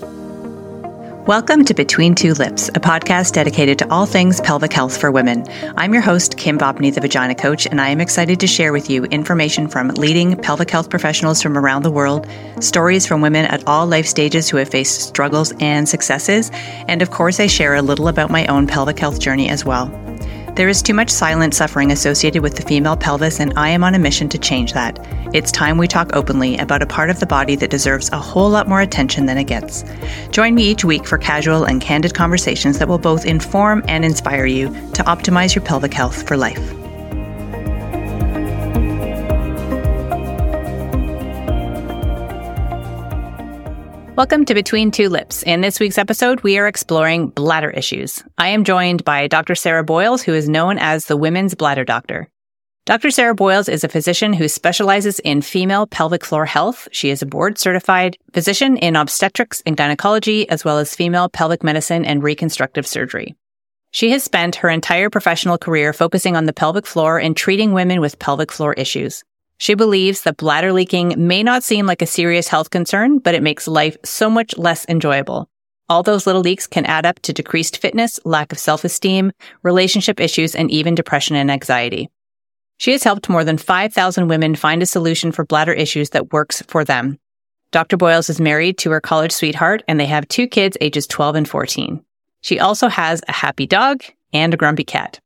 Welcome to Between Two Lips, a podcast dedicated to all things pelvic health for women. I'm your host, Kim Vopni, the Vagina Coach, and I am excited to share with you information from leading pelvic health professionals from around the world, stories from women at all life stages who have faced struggles and successes, and of course, I share a little about my own pelvic health journey as well. There is too much silent suffering associated with the female pelvis, and I am on a mission to change that. It's time we talk openly about a part of the body that deserves a whole lot more attention than it gets. Join me each week for casual and candid conversations that will both inform and inspire you to optimize your pelvic health for life. Welcome to Between Two Lips. In this week's episode, we are exploring bladder issues. I am joined by Dr. Sarah Boyles, who is known as the Women's Bladder Doctor. Dr. Sarah Boyles is a physician who specializes in female pelvic floor health. She is a board certified physician in obstetrics and gynecology, as well as female pelvic medicine and reconstructive surgery. She has spent her entire professional career focusing on the pelvic floor and treating women with pelvic floor issues. She believes that bladder leaking may not seem like a serious health concern, but it makes life so much less enjoyable. All those little leaks can add up to decreased fitness, lack of self-esteem, relationship issues, and even depression and anxiety. She has helped more than 5,000 women find a solution for bladder issues that works for them. Dr. Boyles is married to her college sweetheart and they have two kids ages 12 and 14. She also has a happy dog and a grumpy cat.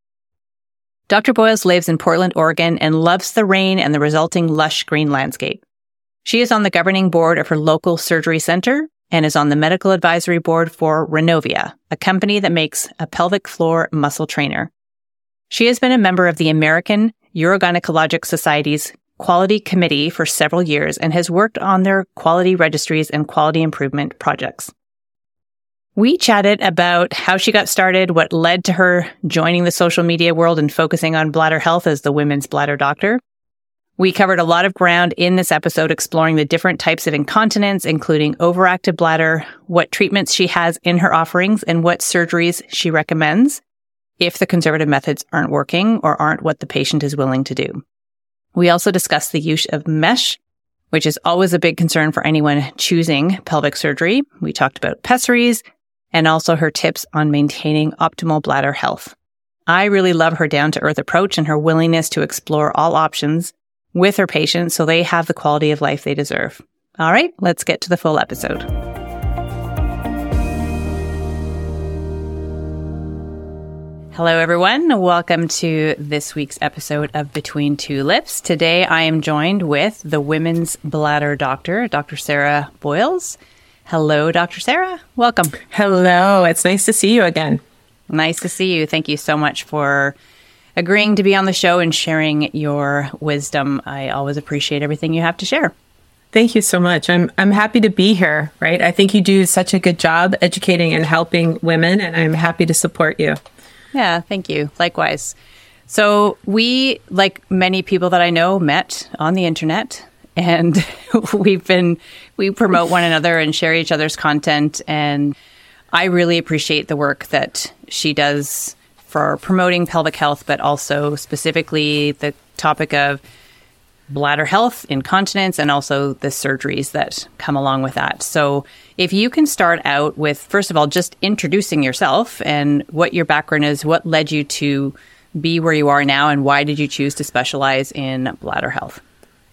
Dr. Boyles lives in Portland, Oregon, and loves the rain and the resulting lush green landscape. She is on the governing board of her local surgery center and is on the medical advisory board for Renovia, a company that makes a pelvic floor muscle trainer. She has been a member of the American Urogynecologic Society's quality committee for several years and has worked on their quality registries and quality improvement projects. We chatted about how she got started, what led to her joining the social media world and focusing on bladder health as the women's bladder doctor. We covered a lot of ground in this episode exploring the different types of incontinence, including overactive bladder, what treatments she has in her offerings, and what surgeries she recommends if the conservative methods aren't working or aren't what the patient is willing to do. We also discussed the use of mesh, which is always a big concern for anyone choosing pelvic surgery. We talked about pessaries, and also her tips on maintaining optimal bladder health. I really love her down to earth approach and her willingness to explore all options with her patients so they have the quality of life they deserve. All right, let's get to the full episode. Hello, everyone. Welcome to this week's episode of Between Two Lips. Today, I am joined with the women's bladder doctor, Dr. Sarah Boyles. Hello, Dr. Sarah. Welcome. Hello. It's nice to see you again. Nice to see you. Thank you so much for agreeing to be on the show and sharing your wisdom. I always appreciate everything you have to share. Thank you so much. I'm I'm happy to be here, right? I think you do such a good job educating and helping women and I'm happy to support you. Yeah, thank you. Likewise. So, we like many people that I know met on the internet and we've been we promote one another and share each other's content and I really appreciate the work that she does for promoting pelvic health but also specifically the topic of bladder health, incontinence, and also the surgeries that come along with that. So, if you can start out with, first of all, just introducing yourself and what your background is, what led you to be where you are now, and why did you choose to specialize in bladder health?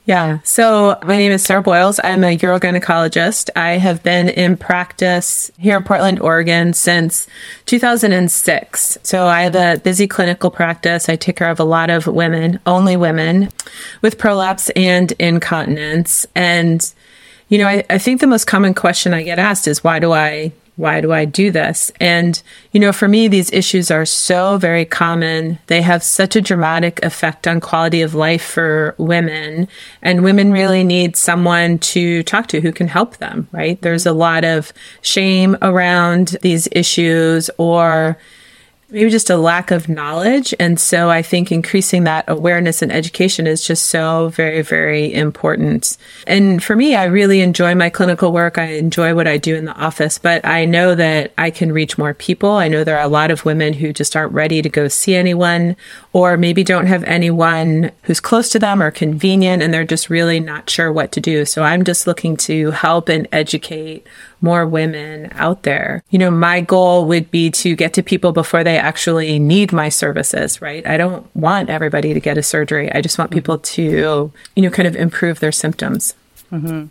Yeah. So my name is Sarah Boyles. I'm a urogynecologist. I have been in practice here in Portland, Oregon since 2006. So I have a busy clinical practice. I take care of a lot of women, only women with prolapse and incontinence. And, you know, I, I think the most common question I get asked is why do I why do I do this? And, you know, for me, these issues are so very common. They have such a dramatic effect on quality of life for women. And women really need someone to talk to who can help them, right? There's a lot of shame around these issues or, maybe just a lack of knowledge. And so I think increasing that awareness and education is just so very, very important. And for me, I really enjoy my clinical work. I enjoy what I do in the office, but I know that I can reach more people. I know there are a lot of women who just aren't ready to go see anyone or maybe don't have anyone who's close to them or convenient and they're just really not sure what to do. So I'm just looking to help and educate more women out there. You know, my goal would be to get to people before they actually need my services, right? I don't want everybody to get a surgery. I just want people to, you know, kind of improve their symptoms. Mm-hmm.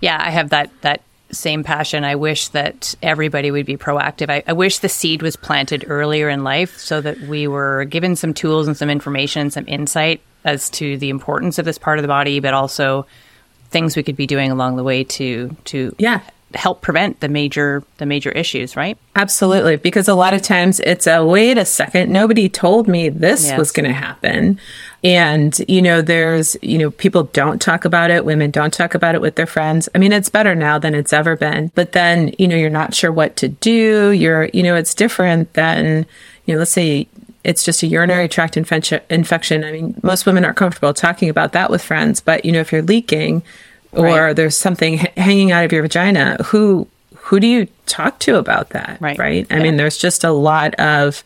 Yeah, I have that that same passion. I wish that everybody would be proactive. I, I, wish the seed was planted earlier in life so that we were given some tools and some information, some insight as to the importance of this part of the body, but also things we could be doing along the way to to yeah help prevent the major the major issues, right? Absolutely, because a lot of times it's a wait a second, nobody told me this yes. was going to happen. And you know, there's, you know, people don't talk about it, women don't talk about it with their friends. I mean, it's better now than it's ever been. But then, you know, you're not sure what to do. You're, you know, it's different than, you know, let's say it's just a urinary tract infection. I mean, most women are comfortable talking about that with friends, but you know, if you're leaking, or right. there's something h- hanging out of your vagina who who do you talk to about that right right i yeah. mean there's just a lot of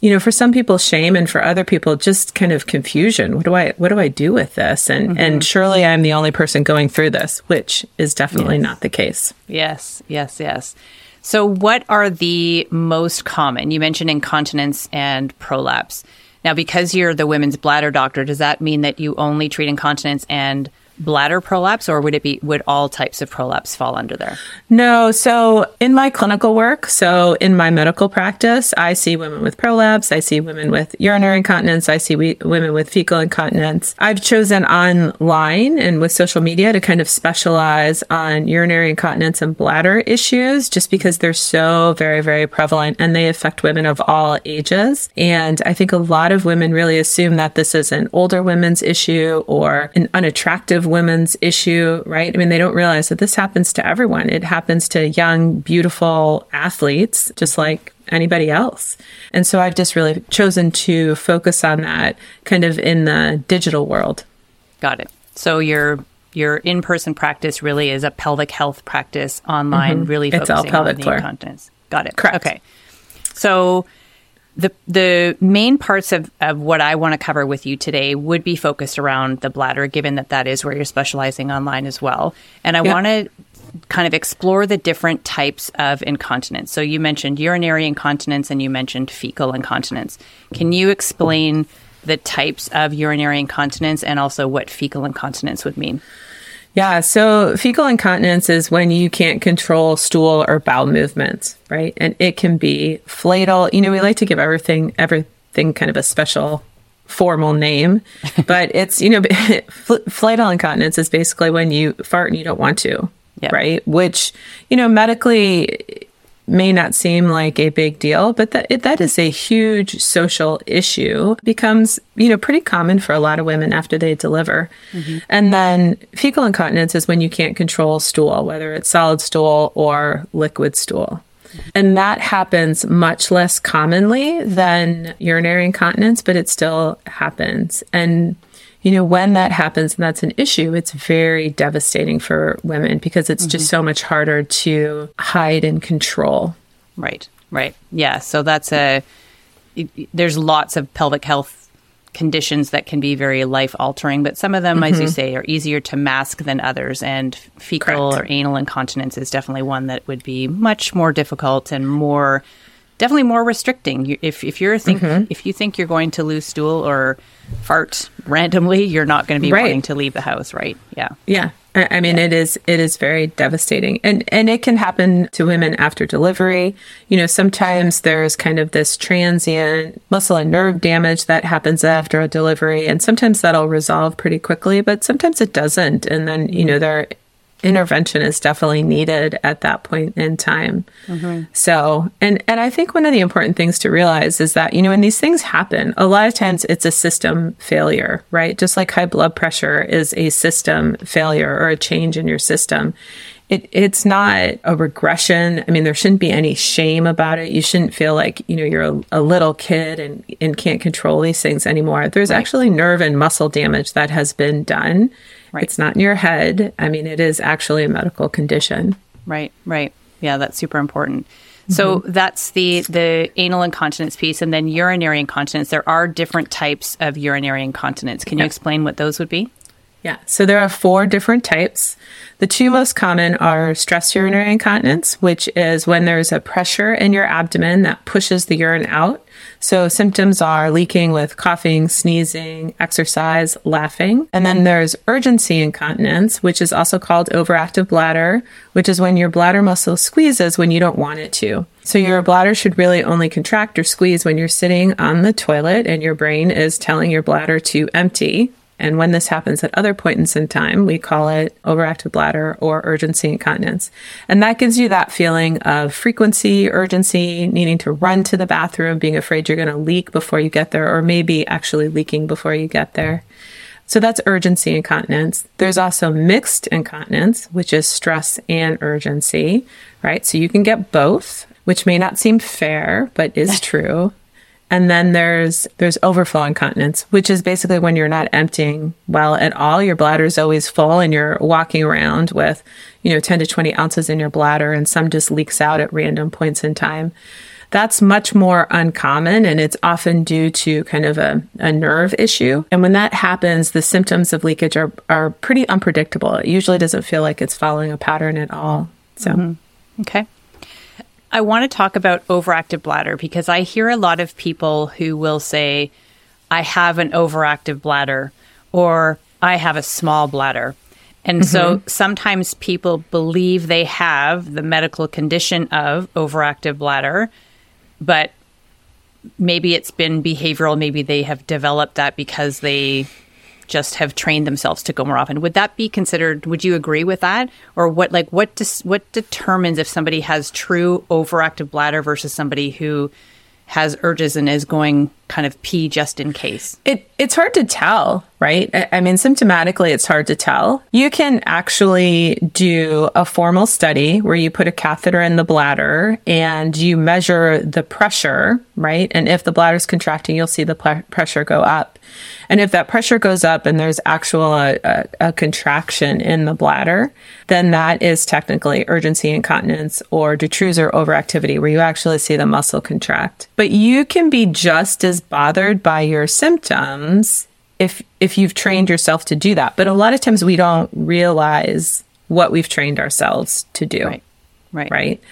you know for some people shame and for other people just kind of confusion what do i what do i do with this and mm-hmm. and surely i'm the only person going through this which is definitely yes. not the case yes yes yes so what are the most common you mentioned incontinence and prolapse now because you're the women's bladder doctor does that mean that you only treat incontinence and bladder prolapse or would it be would all types of prolapse fall under there? No so in my clinical work so in my medical practice i see women with prolapse i see women with urinary incontinence i see we, women with fecal incontinence. I've chosen online and with social media to kind of specialize on urinary incontinence and bladder issues just because they're so very very prevalent and they affect women of all ages. And i think a lot of women really assume that this is an older women's issue or an unattractive women's issue, right? I mean, they don't realize that this happens to everyone. It happens to young, beautiful athletes, just like anybody else. And so I've just really chosen to focus on that kind of in the digital world. Got it. So your your in-person practice really is a pelvic health practice online, mm-hmm. really focusing it's all pelvic on the floor. incontinence. Got it. Correct. Okay. So the the main parts of, of what I want to cover with you today would be focused around the bladder, given that that is where you're specializing online as well. And I want to kind of explore the different types of incontinence. So you mentioned urinary incontinence and you mentioned fecal incontinence. Can you explain the types of urinary incontinence and also what fecal incontinence would mean? Yeah. So fecal incontinence is when you can't control stool or bowel movements, right? And it can be flatal. You know, we like to give everything, everything kind of a special formal name, but it's, you know, flatal incontinence is basically when you fart and you don't want to, yep. right? Which, you know, medically may not seem like a big deal, but that that is a huge social issue. Becomes you know pretty common for a lot of women after they deliver, mm-hmm. and then fecal incontinence is when you can't control stool, whether it's solid stool or liquid stool. And that happens much less commonly than urinary incontinence, but it still happens. And you know, when that happens and that's an issue, it's very devastating for women because it's mm-hmm. just so much harder to hide and control. Right, right. Yeah. So that's a, there's lots of pelvic health conditions that can be very life altering, but some of them, mm-hmm. as you mm-hmm. say, are easier to mask than others. And fecal Correct. or anal incontinence is definitely one that would be much more difficult and more definitely more restricting. If if you're think mm-hmm. if you think you're going to lose stool or fart randomly, you're not going to be right. wanting to leave the house, right? Yeah. Yeah. I mean, yeah. it is it is very devastating, and and it can happen to women after delivery. You know, sometimes there's kind of this transient muscle and nerve damage that happens after a delivery, and sometimes that'll resolve pretty quickly, but sometimes it doesn't, and then you know there intervention is definitely needed at that point in time. Mm-hmm. So, and and I think one of the important things to realize is that you know when these things happen, a lot of times it's a system failure, right? Just like high blood pressure is a system failure or a change in your system. it, it's not a regression. I mean, there shouldn't be any shame about it. You shouldn't feel like, you know, you're a, a little kid and, and can't control these things anymore. There's right. actually nerve and muscle damage that has been done. Right. It's not in your head. I mean, it is actually a medical condition. Right, right. Yeah, that's super important. So mm-hmm. that's the the anal incontinence piece, and then urinary incontinence. There are different types of urinary incontinence. Can you explain what those would be? Yeah, so there are four different types. The two most common are stress urinary incontinence, which is when there's a pressure in your abdomen that pushes the urine out. So symptoms are leaking with coughing, sneezing, exercise, laughing. And then there's urgency incontinence, which is also called overactive bladder, which is when your bladder muscle squeezes when you don't want it to. So your bladder should really only contract or squeeze when you're sitting on the toilet and your brain is telling your bladder to empty and when this happens at other points in time, we call it overactive bladder or urgency incontinence. And that gives you that feeling of frequency, urgency, needing to run to the bathroom, being afraid you're going to leak before you get there, or maybe actually leaking before you get there. So that's urgency incontinence. There's also mixed incontinence, which is stress and urgency, right? So you can get both, which may not seem fair, but is true. And then there's there's overflow incontinence, which is basically when you're not emptying well at all. Your bladder is always full and you're walking around with, you know, 10 to 20 ounces in your bladder and some just leaks out at random points in time. That's much more uncommon and it's often due to kind of a, a nerve issue. And when that happens, the symptoms of leakage are, are pretty unpredictable. It usually doesn't feel like it's following a pattern at all. So, mm-hmm. okay. I want to talk about overactive bladder because I hear a lot of people who will say, I have an overactive bladder or I have a small bladder. And mm-hmm. so sometimes people believe they have the medical condition of overactive bladder, but maybe it's been behavioral. Maybe they have developed that because they just have trained themselves to go more often. Would that be considered? Would you agree with that, or what? Like what? Dis, what determines if somebody has true overactive bladder versus somebody who has urges and is going kind of pee just in case? It it's hard to tell, right? I, I mean, symptomatically, it's hard to tell. You can actually do a formal study where you put a catheter in the bladder and you measure the pressure, right? And if the bladder is contracting, you'll see the pl- pressure go up. And if that pressure goes up and there's actual a, a, a, contraction in the bladder, then that is technically urgency incontinence or detrusor overactivity, where you actually see the muscle contract. But you can be just as bothered by your symptoms if if you've trained yourself to do that. But a lot of times we don't realize what we've trained ourselves to do. Right. Right. Right.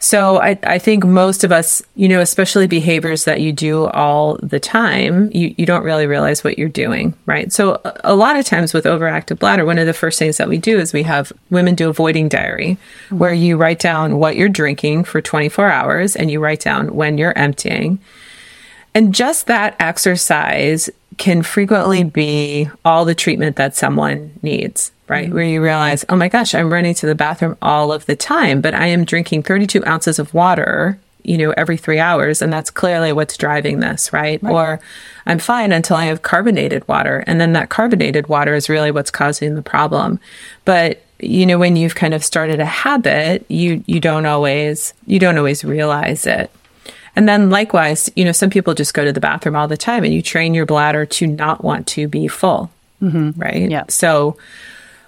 So I, I think most of us, you know, especially behaviors that you do all the time, you, you don't really realize what you're doing, right? So a, a lot of times with overactive bladder, one of the first things that we do is we have women do a voiding diary, where you write down what you're drinking for 24 hours and you write down when you're emptying. And just that exercise can frequently be all the treatment that someone needs, right? Mm-hmm. Where you realize, oh my gosh, I'm running to the bathroom all of the time, but I am drinking 32 ounces of water, you know, every three hours. And that's clearly what's driving this, right? right? Or I'm fine until I have carbonated water. And then that carbonated water is really what's causing the problem. But you know when you've kind of started a habit you you don't always you don't always realize it and then likewise, you know, some people just go to the bathroom all the time and you train your bladder to not want to be full. Mm-hmm. Right. Yeah. So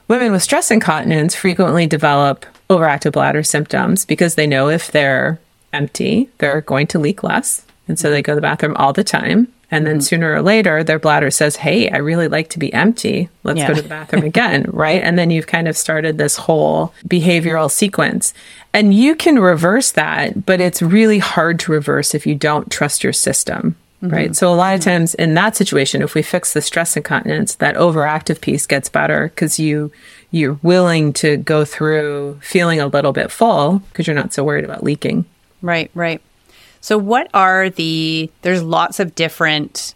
women with stress incontinence frequently develop overactive bladder symptoms because they know if they're empty, they're going to leak less. And so they go to the bathroom all the time. And then mm-hmm. sooner or later, their bladder says, Hey, I really like to be empty. Let's yeah. go to the bathroom again. right. And then you've kind of started this whole behavioral sequence. And you can reverse that, but it's really hard to reverse if you don't trust your system. Mm-hmm. Right. So a lot of times in that situation, if we fix the stress incontinence, that overactive piece gets better because you, you're willing to go through feeling a little bit full because you're not so worried about leaking. Right. Right. So, what are the, there's lots of different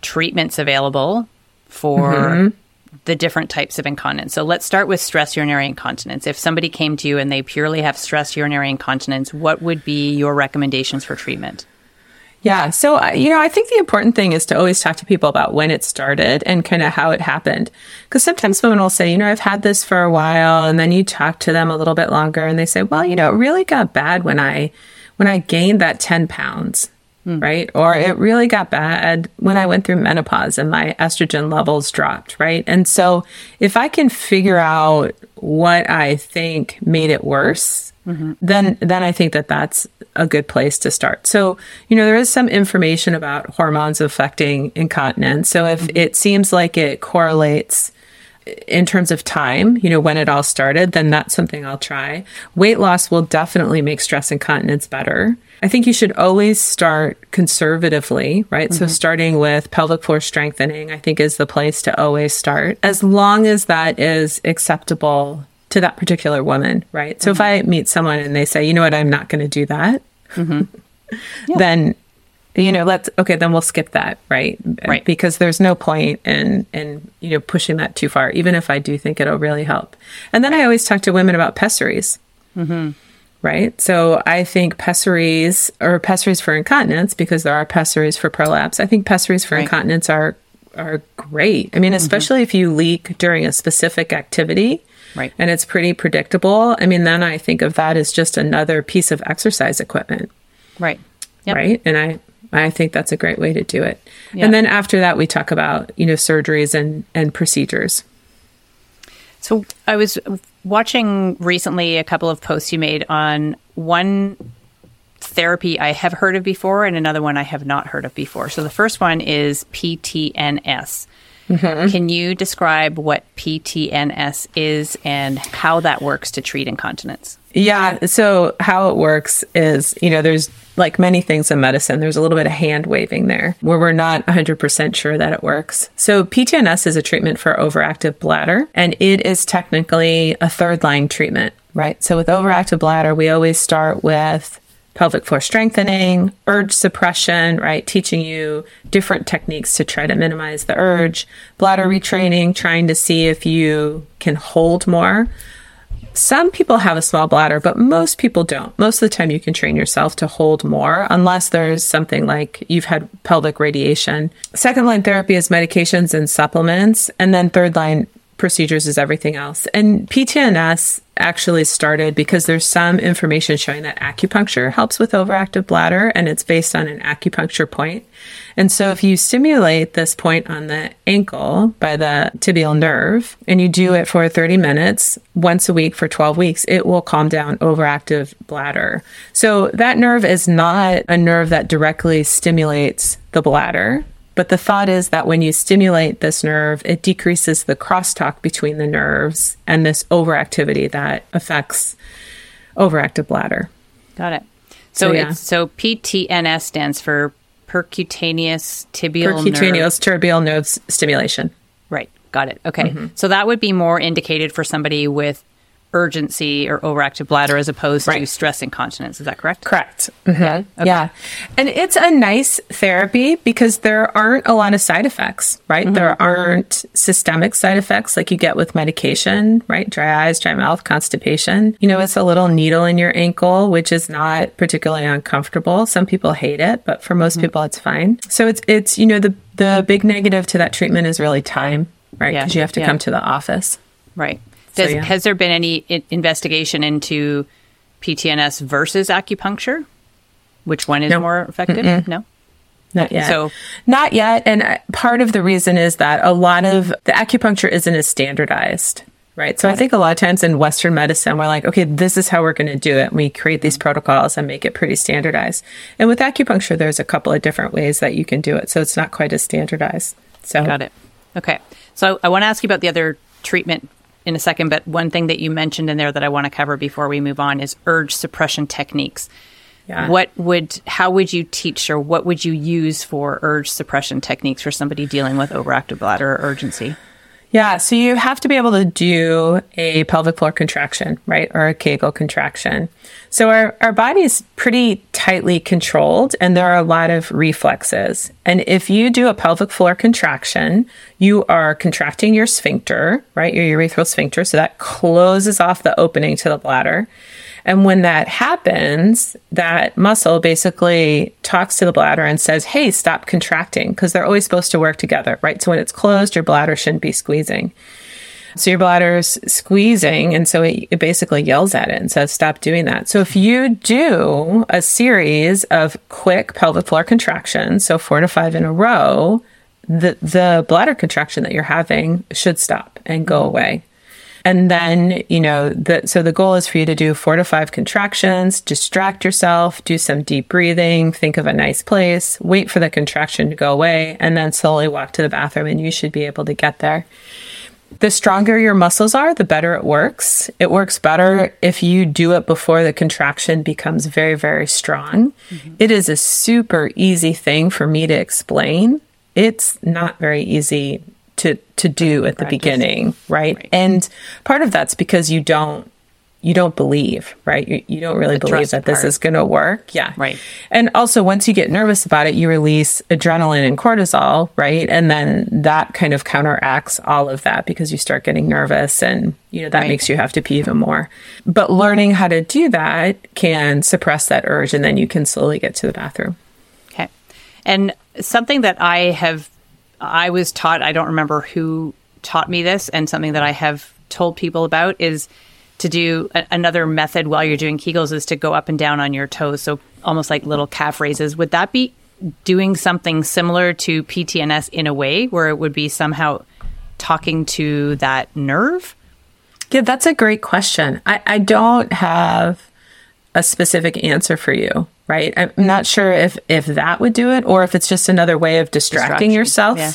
treatments available for mm-hmm. the different types of incontinence. So, let's start with stress urinary incontinence. If somebody came to you and they purely have stress urinary incontinence, what would be your recommendations for treatment? Yeah. So, uh, you know, I think the important thing is to always talk to people about when it started and kind of how it happened. Because sometimes women will say, you know, I've had this for a while. And then you talk to them a little bit longer and they say, well, you know, it really got bad when I, when I gained that 10 pounds. Mm. Right. Or it really got bad when I went through menopause and my estrogen levels dropped. Right. And so if I can figure out what I think made it worse, mm-hmm. then then I think that that's a good place to start. So, you know, there is some information about hormones affecting incontinence. So if mm-hmm. it seems like it correlates in terms of time, you know, when it all started, then that's something I'll try. Weight loss will definitely make stress incontinence better. I think you should always start conservatively, right? Mm-hmm. So starting with pelvic floor strengthening, I think is the place to always start, as long as that is acceptable to that particular woman, right? So mm-hmm. if I meet someone and they say, you know what, I'm not going to do that, mm-hmm. yeah. then you know let's okay then we'll skip that right right because there's no point in in you know pushing that too far even if i do think it'll really help and then i always talk to women about pessaries mm-hmm. right so i think pessaries or pessaries for incontinence because there are pessaries for prolapse i think pessaries for right. incontinence are are great i mean mm-hmm. especially if you leak during a specific activity Right. And it's pretty predictable. I mean, then I think of that as just another piece of exercise equipment. Right. Yep. Right. And I, I think that's a great way to do it. Yep. And then after that, we talk about, you know, surgeries and, and procedures. So I was watching recently a couple of posts you made on one therapy I have heard of before and another one I have not heard of before. So the first one is PTNS. Mm-hmm. Can you describe what PTNS is and how that works to treat incontinence? Yeah. So, how it works is, you know, there's like many things in medicine, there's a little bit of hand waving there where we're not 100% sure that it works. So, PTNS is a treatment for overactive bladder, and it is technically a third line treatment, right? So, with overactive bladder, we always start with pelvic floor strengthening, urge suppression, right? Teaching you different techniques to try to minimize the urge, bladder retraining, trying to see if you can hold more. Some people have a small bladder, but most people don't. Most of the time, you can train yourself to hold more unless there's something like you've had pelvic radiation. Second line therapy is medications and supplements. And then third line procedures is everything else. And PTNS actually started because there's some information showing that acupuncture helps with overactive bladder and it's based on an acupuncture point. And so if you stimulate this point on the ankle by the tibial nerve and you do it for 30 minutes once a week for 12 weeks, it will calm down overactive bladder. So that nerve is not a nerve that directly stimulates the bladder. But the thought is that when you stimulate this nerve, it decreases the crosstalk between the nerves and this overactivity that affects overactive bladder. Got it. So, so yeah. it's so PTNS stands for percutaneous tibial percutaneous nerve. tibial nerve stimulation. Right. Got it. Okay. Mm-hmm. So that would be more indicated for somebody with urgency or overactive bladder as opposed right. to stress incontinence. Is that correct? Correct. Mm-hmm. Yeah. Okay. Yeah. And it's a nice therapy because there aren't a lot of side effects, right? Mm-hmm. There aren't systemic side effects like you get with medication, right? Dry eyes, dry mouth, constipation. You know, it's a little needle in your ankle, which is not particularly uncomfortable. Some people hate it, but for most mm-hmm. people, it's fine. So it's, it's, you know, the, the big negative to that treatment is really time, right? Because yeah. you have to yeah. come to the office. Right. Does, so, yeah. Has there been any I- investigation into PTNS versus acupuncture? Which one is no. more effective? Mm-mm. No. Not yet. So, not yet. And uh, part of the reason is that a lot of the acupuncture isn't as standardized, right? So, I think a lot of times in Western medicine, we're like, okay, this is how we're going to do it. We create these protocols and make it pretty standardized. And with acupuncture, there's a couple of different ways that you can do it. So, it's not quite as standardized. So, got it. Okay. So, I want to ask you about the other treatment in a second, but one thing that you mentioned in there that I want to cover before we move on is urge suppression techniques. Yeah. What would how would you teach or what would you use for urge suppression techniques for somebody dealing with overactive bladder or urgency? Yeah, so you have to be able to do a pelvic floor contraction, right? Or a Kegel contraction. So our, our body is pretty tightly controlled and there are a lot of reflexes. And if you do a pelvic floor contraction, you are contracting your sphincter, right? Your urethral sphincter. So that closes off the opening to the bladder. And when that happens, that muscle basically talks to the bladder and says, Hey, stop contracting, because they're always supposed to work together, right? So when it's closed, your bladder shouldn't be squeezing. So your bladder's squeezing. And so it, it, basically yells at it and says, stop doing that. So if you do a series of quick pelvic floor contractions, so four to five in a row, the, the bladder contraction that you're having should stop and go away. And then, you know, the, so the goal is for you to do four to five contractions, distract yourself, do some deep breathing, think of a nice place, wait for the contraction to go away, and then slowly walk to the bathroom, and you should be able to get there. The stronger your muscles are, the better it works. It works better if you do it before the contraction becomes very, very strong. Mm-hmm. It is a super easy thing for me to explain. It's not very easy to to do at the beginning, right? right? And part of that's because you don't you don't believe, right? You, you don't really the believe that this is going to work. Yeah. Right. And also, once you get nervous about it, you release adrenaline and cortisol, right? And then that kind of counteracts all of that because you start getting nervous and, you know, that right. makes you have to pee even more. But learning how to do that can suppress that urge and then you can slowly get to the bathroom. Okay. And something that I have, I was taught, I don't remember who taught me this, and something that I have told people about is to do a- another method while you're doing Kegels is to go up and down on your toes. So almost like little calf raises. Would that be doing something similar to PTNS in a way where it would be somehow talking to that nerve? Yeah, that's a great question. I, I don't have a specific answer for you, right? I'm not sure if if that would do it or if it's just another way of distracting yourself. Yeah.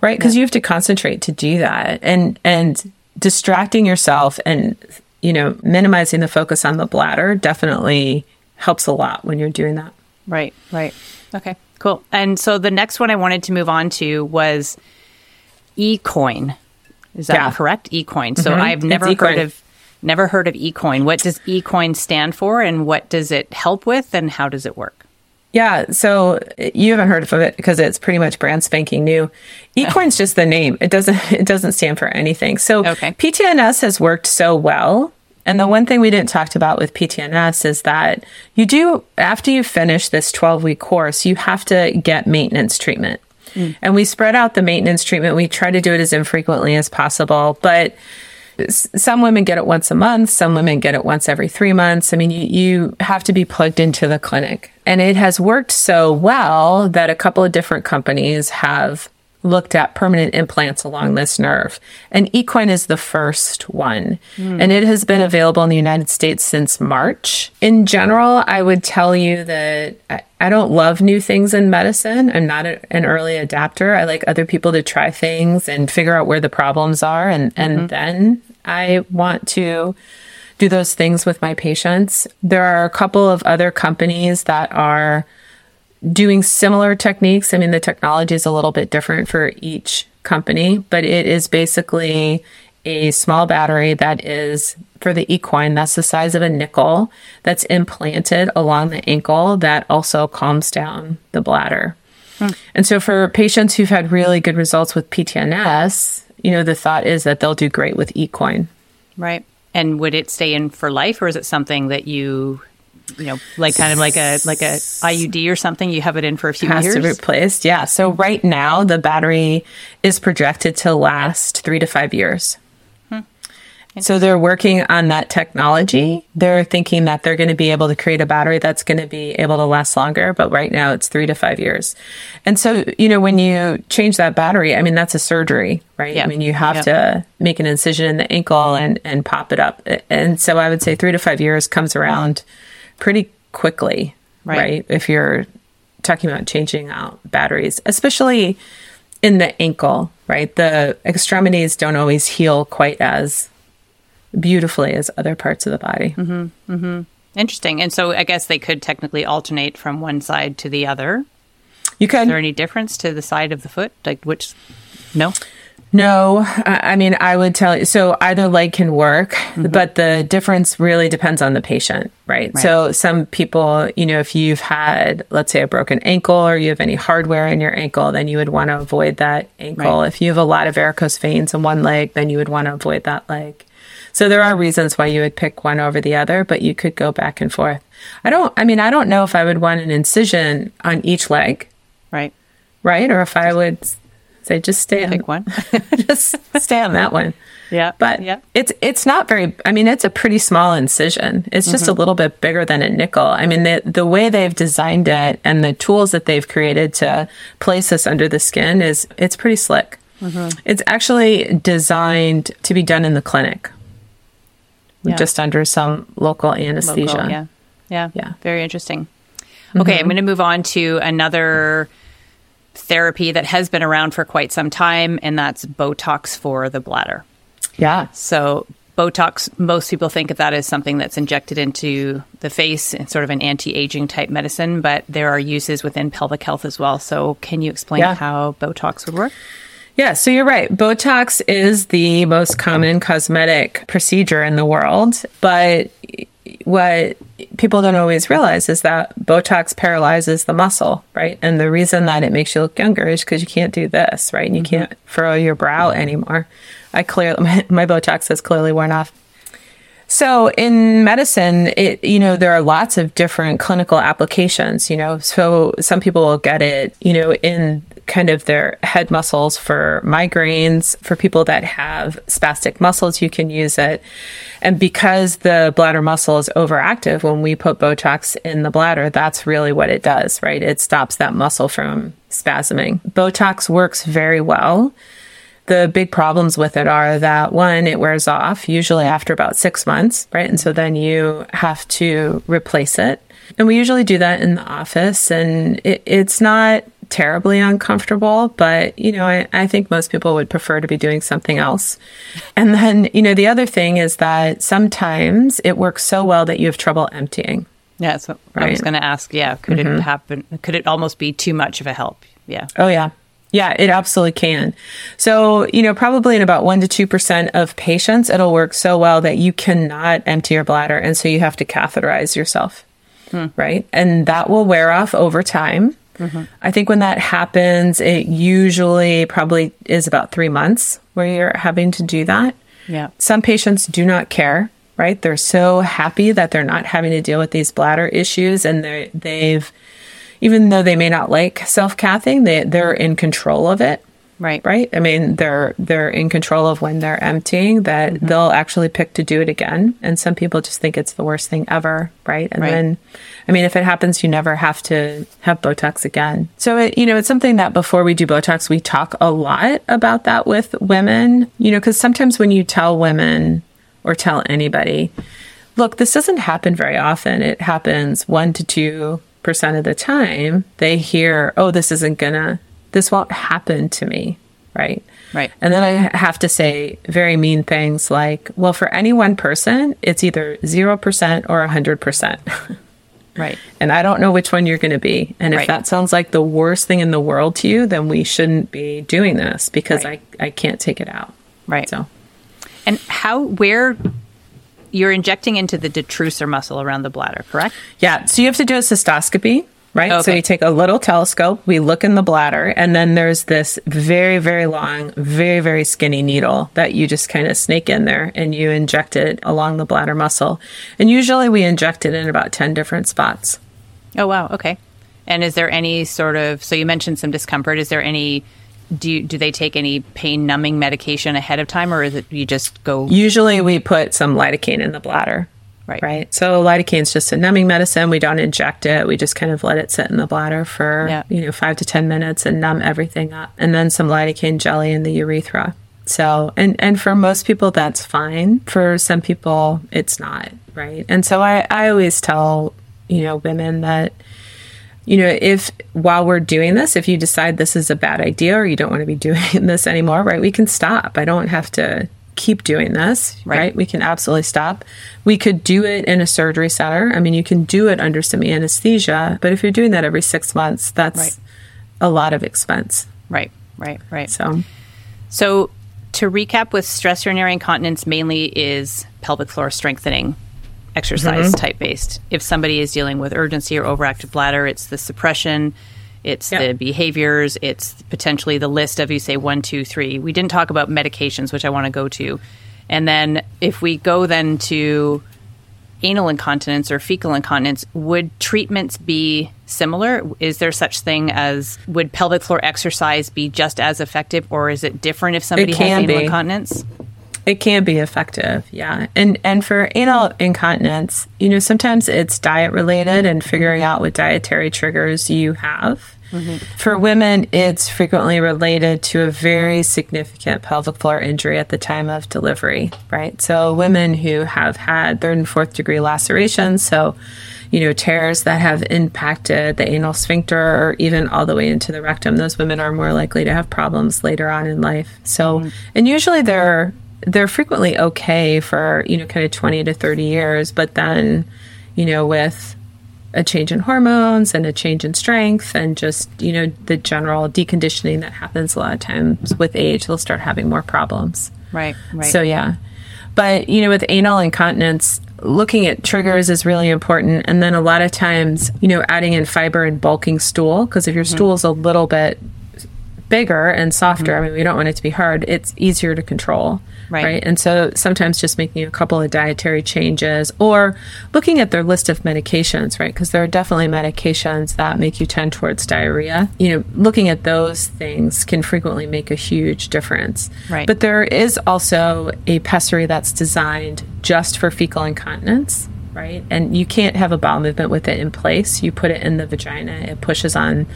Right? Because yeah. you have to concentrate to do that. And and distracting yourself and you know, minimizing the focus on the bladder definitely helps a lot when you're doing that. Right, right. Okay, cool. And so the next one I wanted to move on to was eCoin. Is that yeah. correct? eCoin. So mm-hmm. I've never heard of never heard of eCoin. What does eCoin stand for and what does it help with and how does it work? Yeah, so you haven't heard of it because it's pretty much brand spanking new. eCoin's just the name. It doesn't it doesn't stand for anything. So okay. PTNS has worked so well. And the one thing we didn't talk about with PTNS is that you do after you finish this 12 week course, you have to get maintenance treatment. Mm. And we spread out the maintenance treatment. We try to do it as infrequently as possible, but some women get it once a month, some women get it once every three months. I mean, you, you have to be plugged into the clinic. And it has worked so well that a couple of different companies have looked at permanent implants along this nerve. And eCoin is the first one. Mm. And it has been available in the United States since March. In general, I would tell you that I, I don't love new things in medicine. I'm not a, an early adapter. I like other people to try things and figure out where the problems are. And, and mm-hmm. then I want to do those things with my patients. There are a couple of other companies that are doing similar techniques. I mean, the technology is a little bit different for each company, but it is basically a small battery that is for the eCoin that's the size of a nickel that's implanted along the ankle that also calms down the bladder. And so for patients who've had really good results with PTNS, you know, the thought is that they'll do great with eCoin. Right. And would it stay in for life or is it something that you you know, like kind of like a like a IUD or something. You have it in for a few has years. to replaced. Yeah. So right now the battery is projected to last three to five years. So they're working on that technology. They're thinking that they're going to be able to create a battery that's going to be able to last longer, but right now it's three to five years. And so, you know, when you change that battery, I mean, that's a surgery, right? Yeah. I mean, you have to make an incision in the ankle and, and pop it up. And so I would say three to five years comes around pretty quickly, right? right? If you're talking about changing out batteries, especially in the ankle, right? The extremities don't always heal quite as beautifully as other parts of the body. Mm-hmm, mm-hmm. Interesting. And so I guess they could technically alternate from one side to the other. You could. Is there any difference to the side of the foot? Like which? No. No, I mean, I would tell you. So either leg can work, mm-hmm. but the difference really depends on the patient, right? right? So some people, you know, if you've had, let's say, a broken ankle or you have any hardware in your ankle, then you would want to avoid that ankle. Right. If you have a lot of varicose veins in one leg, then you would want to avoid that leg. So there are reasons why you would pick one over the other, but you could go back and forth. I don't, I mean, I don't know if I would want an incision on each leg, Right. right? Or if I would say, just stay on, Pick one. just stay on that one. yeah. But yeah. it's it's not very. I mean, it's a pretty small incision. It's just a Mm-hmm. little bit bigger than a nickel. I mean, the the way they've designed it and the tools that they've created to place this under the skin is it's pretty slick. Mm-hmm. It's actually designed to be done in the clinic, Yeah. just under some local anesthesia. Local, yeah. Yeah. Yeah. Very interesting. Okay, I'm mm-hmm. going to move on to another therapy that has been around for quite some time, and that's Botox for the bladder. Yeah. So, Botox, most people think of that as something that's injected into the face and sort of an anti aging type medicine, but there are uses within pelvic health as well. So, can you explain Yeah. how Botox would work? Yeah, so you're right. Botox is the most common cosmetic procedure in the world, but what people don't always realize is that Botox paralyzes the muscle, right? And the reason that it makes you look younger is because you can't do this, right? And you mm-hmm. can't furrow your brow anymore. I clearly my, my Botox has clearly worn off. So in medicine, it you know there are lots of different clinical applications. You know, so some people will get it, you know, in kind of their head muscles for migraines. For people that have spastic muscles, you can use it. And because the bladder muscle is overactive, when we put Botox in the bladder, that's really what it does, right? It stops that muscle from spasming. Botox works very well. The big problems with it are that one, it wears off usually after about six months, right? And so then you have to replace it. And we usually do that in the office, and it, it's not terribly uncomfortable, but you know, I, I think most people would prefer to be doing something else. And then, you know, the other thing is that sometimes it works so well that you have trouble emptying. Yeah, that's what I was going to ask. Yeah, could it mm-hmm. happen? Could it almost be too much of a help? Yeah. Oh, yeah. Yeah, it absolutely can. So, you know, probably in about 1% to 2% of patients, it'll work so well that you cannot empty your bladder. And so you have to catheterize yourself. Hmm. Right. And that will wear off over time. I think when that happens, it usually probably is about three months where you're having to do that. Yeah. Some patients do not care, right? They're so happy that they're not having to deal with these bladder issues and they they've even though they may not like self-cathing, they they're in control of it, Right. right? I mean, they're they're in control of when they're emptying that mm-hmm. they'll actually pick to do it again. And some people just think it's the worst thing ever, right? And Right. then I mean, if it happens, you never have to have Botox again. So, it, you know, it's something that before we do Botox, we talk a lot about that with women, you know, because sometimes when you tell women or tell anybody, look, this doesn't happen very often. It happens one to two percent of the time. They hear, oh, this isn't gonna, this won't happen to me, right? Right. And then I have to say very mean things like, well, for any one person, it's either 0% or 100%. Right. and I don't know which one you're going to be. And if Right. that sounds like the worst thing in the world to you, then we shouldn't be doing this because Right. I, I can't take it out. Right. So, And how, where you're injecting into the detrusor muscle around the bladder, correct? yeah. So you have to do a cystoscopy, right? So we take a little telescope, we look in the bladder, and then there's this very, very long, very, very skinny needle that you just kind of snake in there and you inject it along the bladder muscle. And usually we inject it in about 10 different spots. Oh, wow. Okay. And is there any sort of, so you mentioned some discomfort. Is there any, do, you, do they take any pain numbing medication ahead of time or is it you just go, Usually we put some lidocaine in the bladder. Right. Right. So lidocaine is just a numbing medicine. We don't inject it. We just kind of let it sit in the bladder for, you know, five to 10 minutes and numb everything up. And then some lidocaine jelly in the urethra. So, and, and for most people, that's fine. For some people, it's not. Right. And so I, I always tell, you know, women that, you know, if while we're doing this, if you decide this is a bad idea or you don't want to be doing this anymore, right, we can stop. I don't have to keep doing this, Right. right? We can absolutely stop. We could do it in a surgery center. I mean, you can do it under some anesthesia, but if you're doing that every six months, that's Right. a lot of expense. right, right, right. So, So, to recap, with stress urinary incontinence, mainly is pelvic floor strengthening exercise mm-hmm. type based. If somebody is dealing with urgency or overactive bladder, it's the suppression, it's Yep. the behaviors, it's potentially the list of you say one, two, three. We didn't talk about medications, which I want to go to. And then if we go then to anal incontinence or fecal incontinence, would treatments be similar? Is there such thing as would pelvic floor exercise be just as effective, or is it different if somebody has anal be. incontinence? It can be effective, yeah. And and for anal incontinence, you know, sometimes it's diet related and figuring out what dietary triggers you have. Mm-hmm. For women, it's frequently related to a very significant pelvic floor injury at the time of delivery, right? So, women who have had third and fourth degree lacerations, so, you know, tears that have impacted the anal sphincter or even all the way into the rectum, those women are more likely to have problems later on in life. So, mm-hmm. and usually they're they're frequently okay for, you know, kind of 20 to 30 years, but then, you know, with a change in hormones and a change in strength and just, you know, the general deconditioning that happens a lot of times with age, they'll start having more problems. Right, right. So, yeah. But, you know, with anal incontinence, looking at triggers is really important. And then a lot of times, you know, adding in fiber and bulking stool, because if your mm-hmm. stool is a little bit bigger and softer, mm-hmm. I mean, we don't want it to be hard, it's easier to control. Right. right. And so sometimes just making a couple of dietary changes or looking at their list of medications, right? Because there are definitely medications that make you tend towards diarrhea. You know, looking at those things can frequently make a huge difference. Right. But there is also a pessary that's designed just for fecal incontinence right? And you can't have a bowel movement with it in place. You put it in the vagina, it pushes on,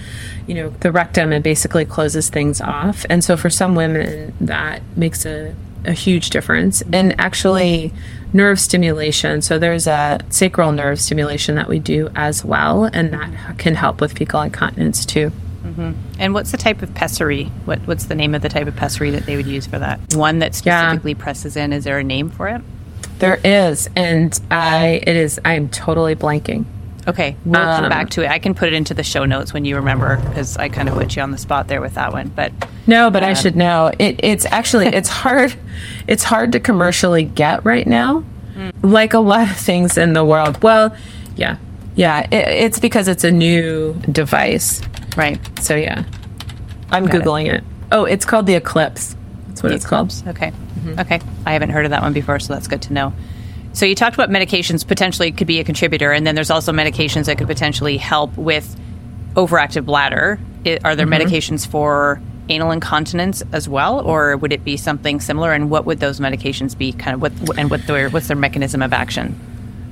you know, the rectum and basically closes things off. And so for some women, that makes a a huge difference. And actually, nerve stimulation. So there's a sacral nerve stimulation that we do as well, and that can help with fecal incontinence too. Mm-hmm. And what's the type of pessary? What What's the name of the type of pessary that they would use for that? One that specifically yeah. presses in. Is there a name for it? There is, and I it is. I am totally blanking. Okay, we'll um, come back to it. I can put it into the show notes when you remember, because I kind of put you on the spot there with that one. But no, but um, I should know. It, it's actually it's hard. It's hard to commercially get right now, mm. like a lot of things in the world. Well, yeah, yeah. It, it's because it's a new device, right? So yeah, I'm Got googling it. it. Oh, it's called the Eclipse. That's what the it's Eclipse. called. Okay, mm-hmm. okay. I haven't heard of that one before, so that's good to know. So you talked about medications potentially could be a contributor, and then there's also medications that could potentially help with overactive bladder. It, are there mm-hmm. medications for anal incontinence as well, or would it be something similar? And what would those medications be? Kind of what and what their what's their mechanism of action?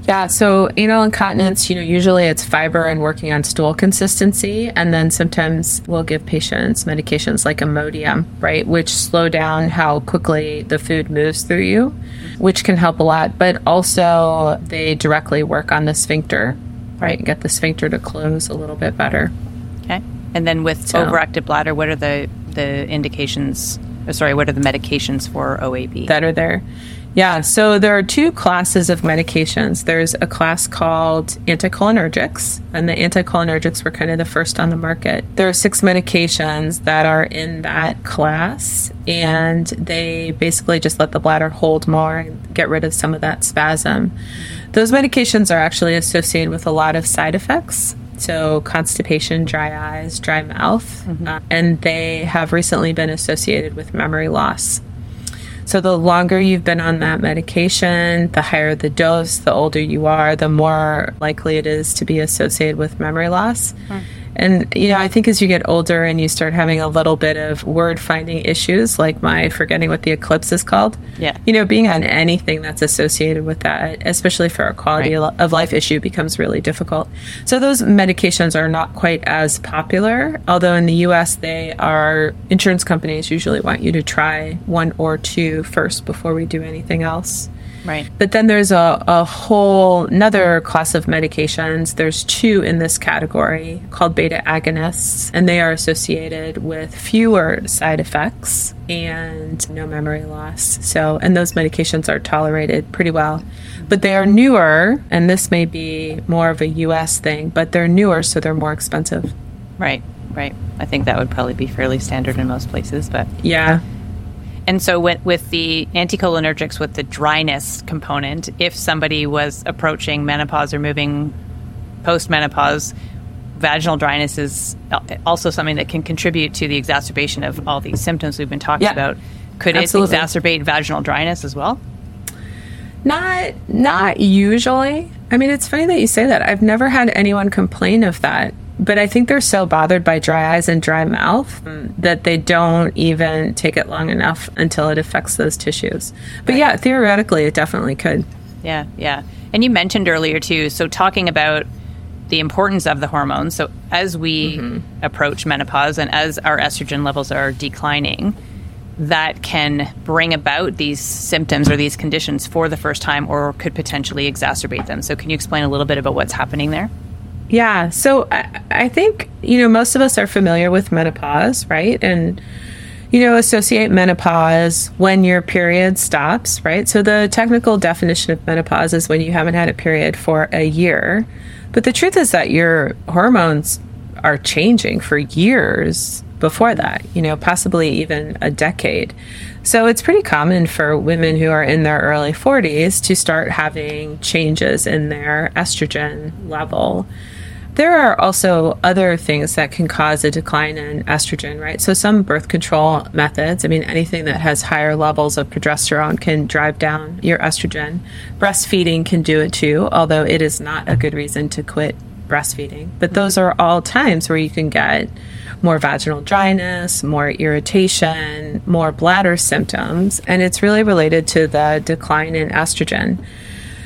Yeah, so anal incontinence, you know, usually it's fiber and working on stool consistency. And then sometimes we'll give patients medications like Imodium, right, which slow down how quickly the food moves through you, which can help a lot. But also, they directly work on the sphincter, right, get the sphincter to close a little bit better. Okay. And then with so, overactive bladder, what are the, the indications? Oh, sorry, what are the medications for OAB? That are there. Yeah, so there are two classes of medications. There's a class called anticholinergics, and the anticholinergics were kind of the first on the market. There are six medications that are in that class, and they basically just let the bladder hold more and get rid of some of that spasm. Those medications are actually associated with a lot of side effects. So, constipation, dry eyes, dry mouth, mm-hmm. uh, and they have recently been associated with memory loss. So the longer you've been on that medication, the higher the dose, the older you are, the more likely it is to be associated with memory loss. Hmm. And, you know, I think as you get older and you start having a little bit of word finding issues, like my forgetting what the eclipse is called, yeah. you know, being on anything that's associated with that, especially for a quality right. of life issue, becomes really difficult. So those medications are not quite as popular, although in the US, they are, insurance companies usually want you to try one or two first before we do anything else. Right. But then there's a, a whole another class of medications. There's two in this category called beta agonists, and they are associated with fewer side effects and no memory loss. So, and those medications are tolerated pretty well. But they are newer, and this may be more of a US thing, but they're newer, so they're more expensive. Right, right. I think that would probably be fairly standard in most places, but. Yeah. And so, with, with the anticholinergics, with the dryness component, if somebody was approaching menopause or moving post menopause, vaginal dryness is also something that can contribute to the exacerbation of all these symptoms we've been talking yeah. about. Could Absolutely. it exacerbate vaginal dryness as well? Not not usually. I mean, it's funny that you say that. I've never had anyone complain of that. But I think they're so bothered by dry eyes and dry mouth um, that they don't even take it long enough until it affects those tissues. But yeah, theoretically, it definitely could. Yeah, yeah. And you mentioned earlier too, so talking about the importance of the hormones. So as we mm-hmm. approach menopause and as our estrogen levels are declining, that can bring about these symptoms or these conditions for the first time or could potentially exacerbate them. So can you explain a little bit about what's happening there? Yeah. So I, I think, you know, most of us are familiar with menopause, right? And, you know, associate menopause when your period stops, right? So the technical definition of menopause is when you haven't had a period for a year. But the truth is that your hormones are changing for years before that, you know, possibly even a decade. So it's pretty common for women who are in their early 40s to start having changes in their estrogen level. There are also other things that can cause a decline in estrogen, right? So, some birth control methods, I mean, anything that has higher levels of progesterone can drive down your estrogen. Breastfeeding can do it too, although it is not a good reason to quit breastfeeding. But those are all times where you can get more vaginal dryness, more irritation, more bladder symptoms, and it's really related to the decline in estrogen.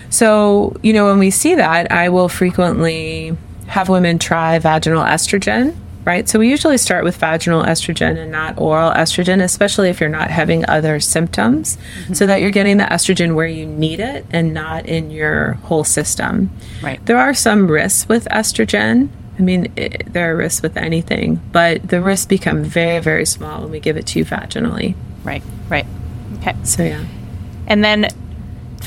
So, you know, when we see that, I will frequently have women try vaginal estrogen, right? So we usually start with vaginal estrogen and not oral estrogen, especially if you're not having other symptoms, mm-hmm. so that you're getting the estrogen where you need it and not in your whole system. Right. There are some risks with estrogen. I mean, it, there are risks with anything, but the risks become very, very small when we give it to you vaginally. Right, right. Okay. So, yeah. And then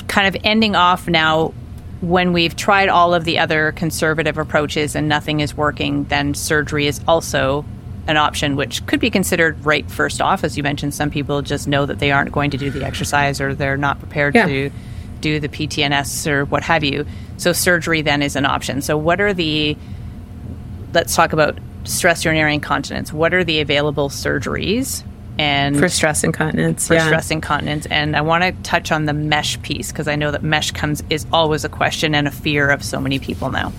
kind of ending off now when we've tried all of the other conservative approaches and nothing is working, then surgery is also an option which could be considered right first off. As you mentioned, some people just know that they aren't going to do the exercise or they're not prepared Yeah. to do the PTNS or what have you. So surgery then is an option. So what are the let's talk about stress urinary incontinence. What are the available surgeries and For stress incontinence. for yeah. stress incontinence. And I want to touch on the mesh piece because I know that mesh comes is always a question and a fear of so many people now.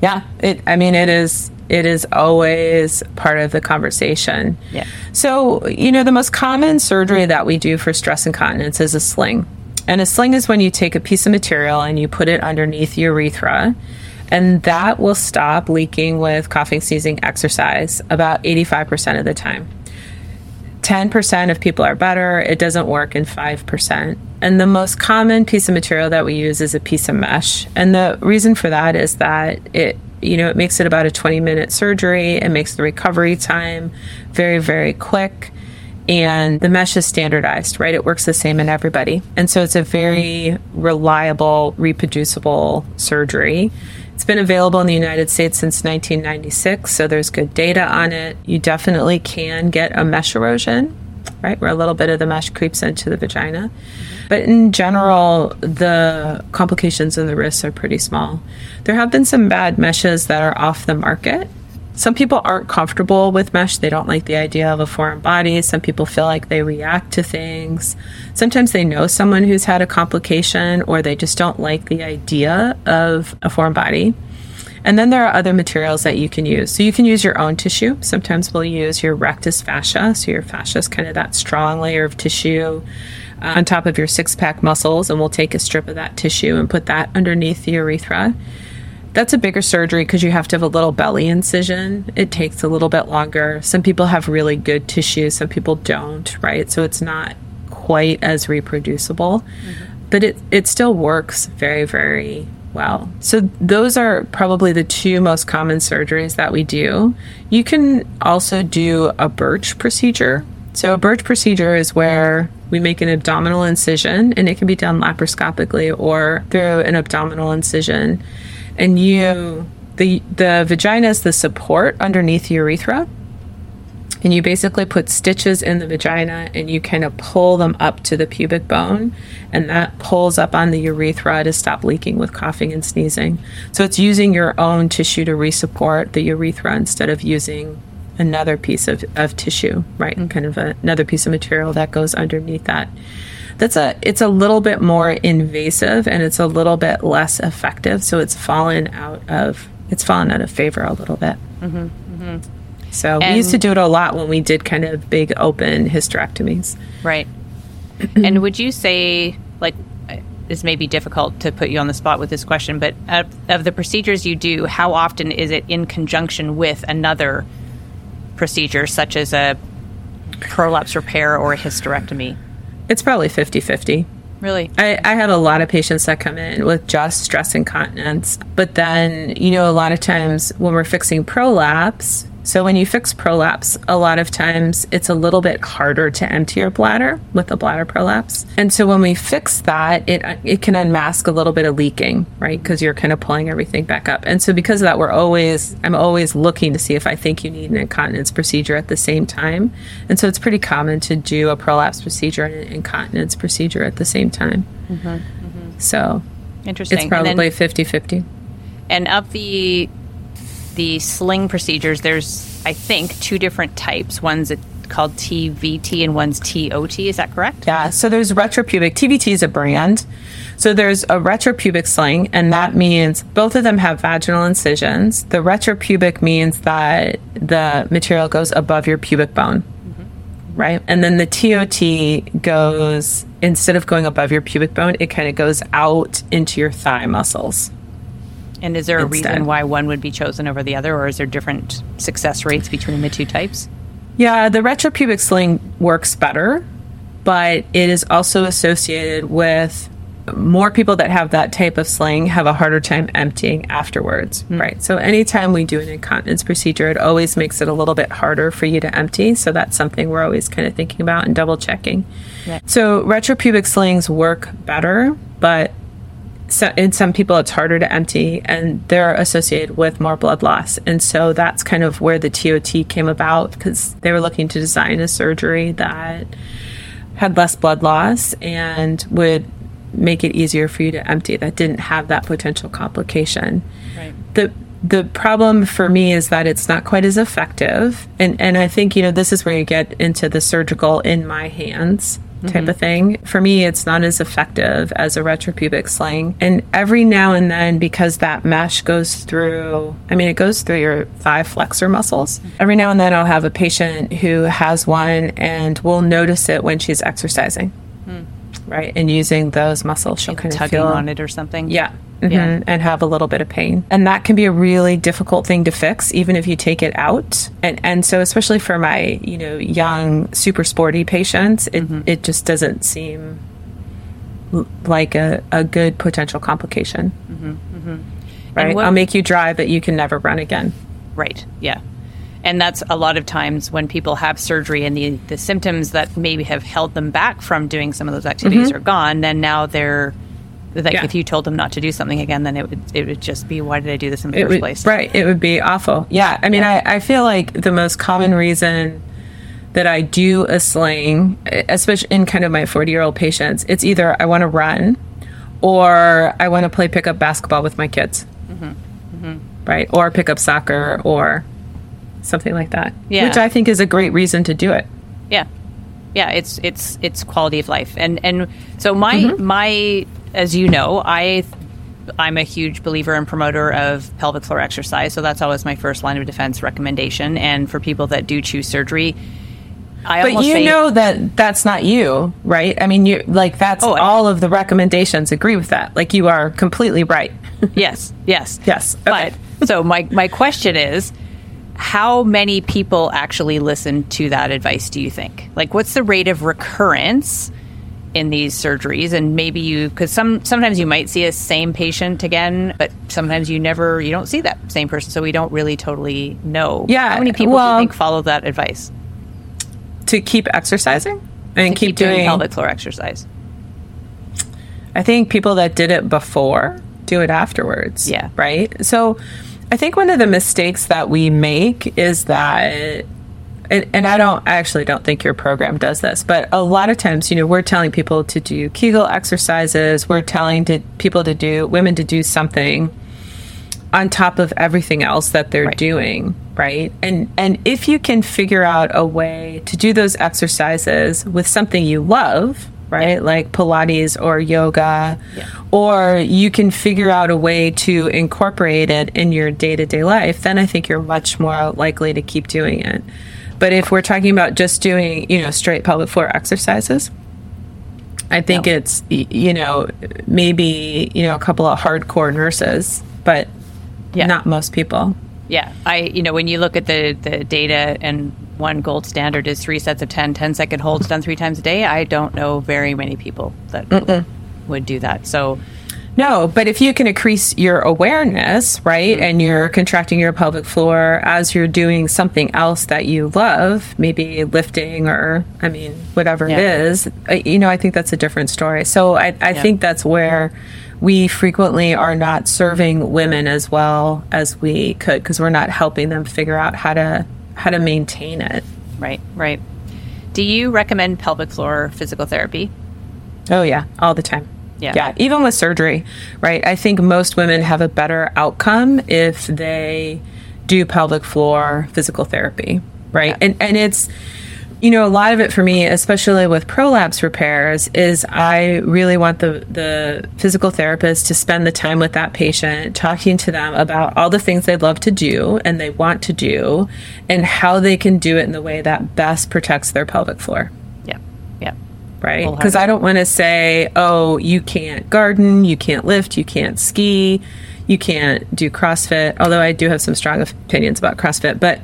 Yeah, it. I mean, it is. It is always part of the conversation. Yeah. So you know, the most common surgery that we do for stress incontinence is a sling, and a sling is when you take a piece of material and you put it underneath your urethra, and that will stop leaking with coughing, sneezing, exercise about eighty-five percent of the time. 10% of people are better. It doesn't work in 5%. And the most common piece of material that we use is a piece of mesh. And the reason for that is that it, you know, it makes it about a 20 minute surgery. It makes the recovery time very, very quick. And the mesh is standardized, right? It works the same in everybody. And so it's a very reliable, reproducible surgery. It's been available in the United States since 1996, so there's good data on it. You definitely can get a mesh erosion, right, where a little bit of the mesh creeps into the vagina. But in general, the complications and the risks are pretty small. There have been some bad meshes that are off the market. Some people aren't comfortable with mesh. They don't like the idea of a foreign body. Some people feel like they react to things. Sometimes they know someone who's had a complication or they just don't like the idea of a foreign body. And then there are other materials that you can use. So you can use your own tissue. Sometimes we'll use your rectus fascia. So your fascia is kind of that strong layer of tissue uh, on top of your six pack muscles. And we'll take a strip of that tissue and put that underneath the urethra. That's a bigger surgery because you have to have a little belly incision. It takes a little bit longer. Some people have really good tissue, some people don't, right? So it's not quite as reproducible, mm-hmm. but it, it still works very, very well. So those are probably the two most common surgeries that we do. You can also do a Burch procedure. So a Burch procedure is where we make an abdominal incision and it can be done laparoscopically or through an abdominal incision and you the the vagina is the support underneath the urethra and you basically put stitches in the vagina and you kind of pull them up to the pubic bone and that pulls up on the urethra to stop leaking with coughing and sneezing so it's using your own tissue to resupport the urethra instead of using another piece of, of tissue, right? And kind of a, another piece of material that goes underneath that. That's a it's a little bit more invasive and it's a little bit less effective. So it's fallen out of it's fallen out of favor a little bit. Mm-hmm, mm-hmm. So we used to do it a lot when we did kind of big open hysterectomies. Right. and would you say, like, this may be difficult to put you on the spot with this question, but of, of the procedures you do, how often is it in conjunction with another procedure, such as a prolapse repair or a hysterectomy? It's probably 50 50. Really? I, I have a lot of patients that come in with just stress incontinence. But then, you know, a lot of times when we're fixing prolapse, so when you fix prolapse, a lot of times it's a little bit harder to empty your bladder with a bladder prolapse. And so when we fix that, it it can unmask a little bit of leaking, right? Because you're kind of pulling everything back up. And so because of that, we're always I'm always looking to see if I think you need an incontinence procedure at the same time. And so it's pretty common to do a prolapse procedure and an incontinence procedure at the same time. Mhm. So Interesting. it's And then- probably 50 50. And of the the sling procedures, there's I think two different types. One's a, called TVT and one's TOT. Is that correct? Yeah, so there's retropubic. TVT is a brand. So there's a retropubic sling, and that means both of them have vaginal incisions. The retropubic means that the material goes above your pubic bone, mm-hmm. right? And then the TOT goes, instead of going above your pubic bone, it kind of goes out into your thigh muscles. And is there a Instead. reason why one would be chosen over the other, or is there different success rates between the two types? Yeah, the retropubic sling works better, but it is also associated with more people that have that type of sling have a harder time emptying afterwards, hmm. right? So anytime we do an incontinence procedure, it always makes it a little bit harder for you to empty. So that's something we're always kind of thinking about and double checking. Yeah. So retropubic slings work better, but so in some people it's harder to empty and they're associated with more blood loss. And so that's kind of where the tot came about because they were looking to design a surgery that had less blood loss and would make it easier for you to empty that didn't have that potential complication. Right. the the problem for me is that it's not quite as effective and and I think you know this is where you get into the surgical in my hands Mm-hmm. type of thing. For me it's not as effective as a retropubic sling. And every now and then because that mesh goes through I mean it goes through your thigh flexor muscles. Mm-hmm. Every now and then I'll have a patient who has one and will notice it when she's exercising right and using those muscles she'll kind of Tugging feel on it or something? yeah. Mhm. Yeah. And have a little bit of pain. And that can be a really difficult thing to fix, even if you take it out. And and so especially for my, you know, young, super sporty patients, it, mm-hmm. it just doesn't seem like a, a good potential complication. Mm-hmm. Mm-hmm. Right. what- I'll make you drive, but you can never run again. Right. Yeah. And that's a lot of times when people have surgery and the, the symptoms that maybe have held them back from doing some of those activities are gone, then now they're like Mm-hmm. Yeah. if you told them not to do something again, then it would it would just be why did I do this in the It first would, place? Right. It would be awful. Yeah. I mean, I, I feel like the most common reason that I do a sling, especially in kind of my 40 year old patients, it's either I want to run or I want to play pickup basketball with my kids. Right. Or pick up soccer or something like that. Yeah. Which I think is a great reason to do it. Yeah, yeah. It's it's it's quality of life, and and so my Mm-hmm. my as you know, I I'm a huge believer and promoter of pelvic floor exercise. So that's always my first line of defense recommendation. And for people that do choose surgery, I But you say, know that that's not you, right? I mean, you like that's Oh, all of the recommendations agree with that. Like you are completely right. yes, yes, Yes, okay. But so my my question is. How many people actually listen to that advice, do you think? Like, what's the rate of recurrence in these surgeries? And maybe you, because some sometimes you might see a same patient again, but sometimes you never, you don't see that same person, so we don't really totally know. Yeah, how many people do you think follow that advice to keep exercising and to keep, doing, pelvic floor exercise? I think people that did it before do it afterwards. Yeah. Right. So I think one of the mistakes that we make is that and, and I don't I actually don't think your program does this, but a lot of times, you know, we're telling people to do Kegel exercises, we're telling to, people to do women to do something on top of everything else that they're Right. doing, right? And and if you can figure out a way to do those exercises with something you love, right? Like Pilates or yoga, or you can figure out a way to incorporate it in your day-to-day life, then I think you're much more likely to keep doing it. But if we're talking about just doing, you know, straight pelvic floor exercises, I think No. it's you know maybe you know a couple of hardcore nurses, but Yeah. not most people. Yeah, I you know when you look at the the data and one gold standard is three sets of 10 10 second holds done three times a day. I don't know very many people that would do that. So No, but if you can increase your awareness, right, and you're contracting your pelvic floor as you're doing something else that you love, maybe lifting or, I mean, whatever it Yeah. is, uh, you know, I think that's a different story. So I, I think that's where we frequently are not serving women as well as we could because we're not helping them figure out how to how to maintain it. right, right. Do you recommend pelvic floor physical therapy? Oh yeah, all the time. Yeah. Yeah, even with surgery, right? I think most women have a better outcome if they do pelvic floor physical therapy, right? And and it's you know, a lot of it for me, especially with prolapse repairs, is I really want the the physical therapist to spend the time with that patient, talking to them about all the things they'd love to do and they want to do, and how they can do it in the way that best protects their pelvic floor Yeah, yeah, right? Because I don't want to say, oh, you can't garden, you can't lift, you can't ski, you can't do CrossFit. Although I do have some strong opinions about CrossFit, but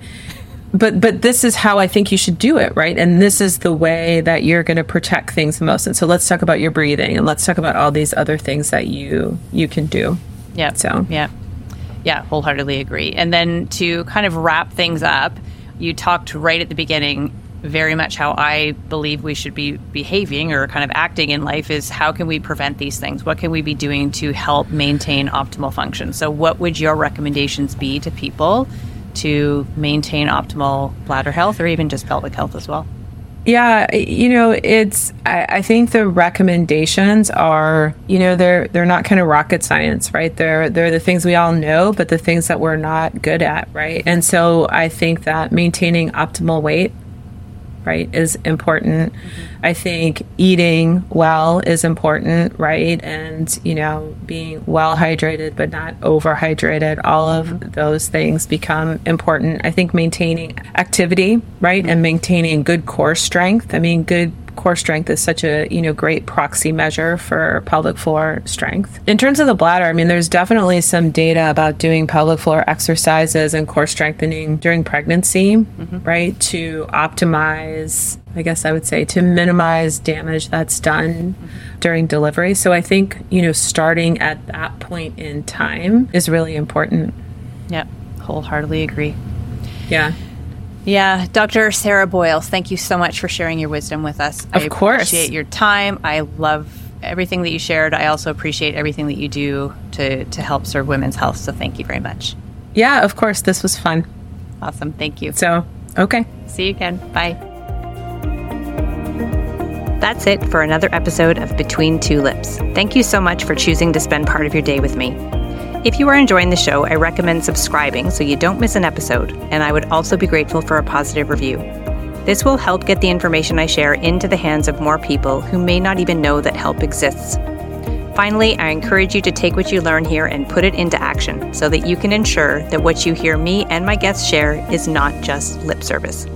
but but this is how I think you should do it, right? And this is the way that you're going to protect things the most. And so let's talk about your breathing, and let's talk about all these other things that you you can do. yeah. So- yeah, yeah, wholeheartedly agree. And then to kind of wrap things up, you talked right at the beginning very much how I believe we should be behaving or kind of acting in life is how can we prevent these things? What can we be doing to help maintain optimal function? So, what would your recommendations be to people to maintain optimal bladder health or even just pelvic health as well? Yeah, you know, it's. I, I think the recommendations are, you know, they're they're not kind of rocket science, right? They're they're the things we all know, but the things that we're not good at, right? And so I think that maintaining optimal weight, right, is important. I think eating well is important, right? And, you know, being well hydrated but not overhydrated, all of those things become important. I think maintaining activity, right? And maintaining good core strength. I mean, good core strength is such a you know great proxy measure for pelvic floor strength. In terms of the bladder i mean there's definitely some data about doing pelvic floor exercises and core strengthening during pregnancy mm-hmm. right to optimize i guess i would say to minimize damage that's done mm-hmm. during delivery. So i think you know starting at that point in time is really important. Yeah, wholeheartedly agree. yeah Yeah, Dr. Sarah Boyles, thank you so much for sharing your wisdom with us. I Of course. appreciate your time. I love everything that you shared. I also appreciate everything that you do to, to help serve women's health. So thank you very much. yeah of course this was fun Awesome. Thank you. so okay See you again. Bye. That's it for another episode of Between Two Lips. Thank you so much for choosing to spend part of your day with me. If you are enjoying the show, I recommend subscribing so you don't miss an episode, and I would also be grateful for a positive review. This will help get the information I share into the hands of more people who may not even know that help exists. Finally, I encourage you to take what you learn here and put it into action so that you can ensure that what you hear me and my guests share is not just lip service.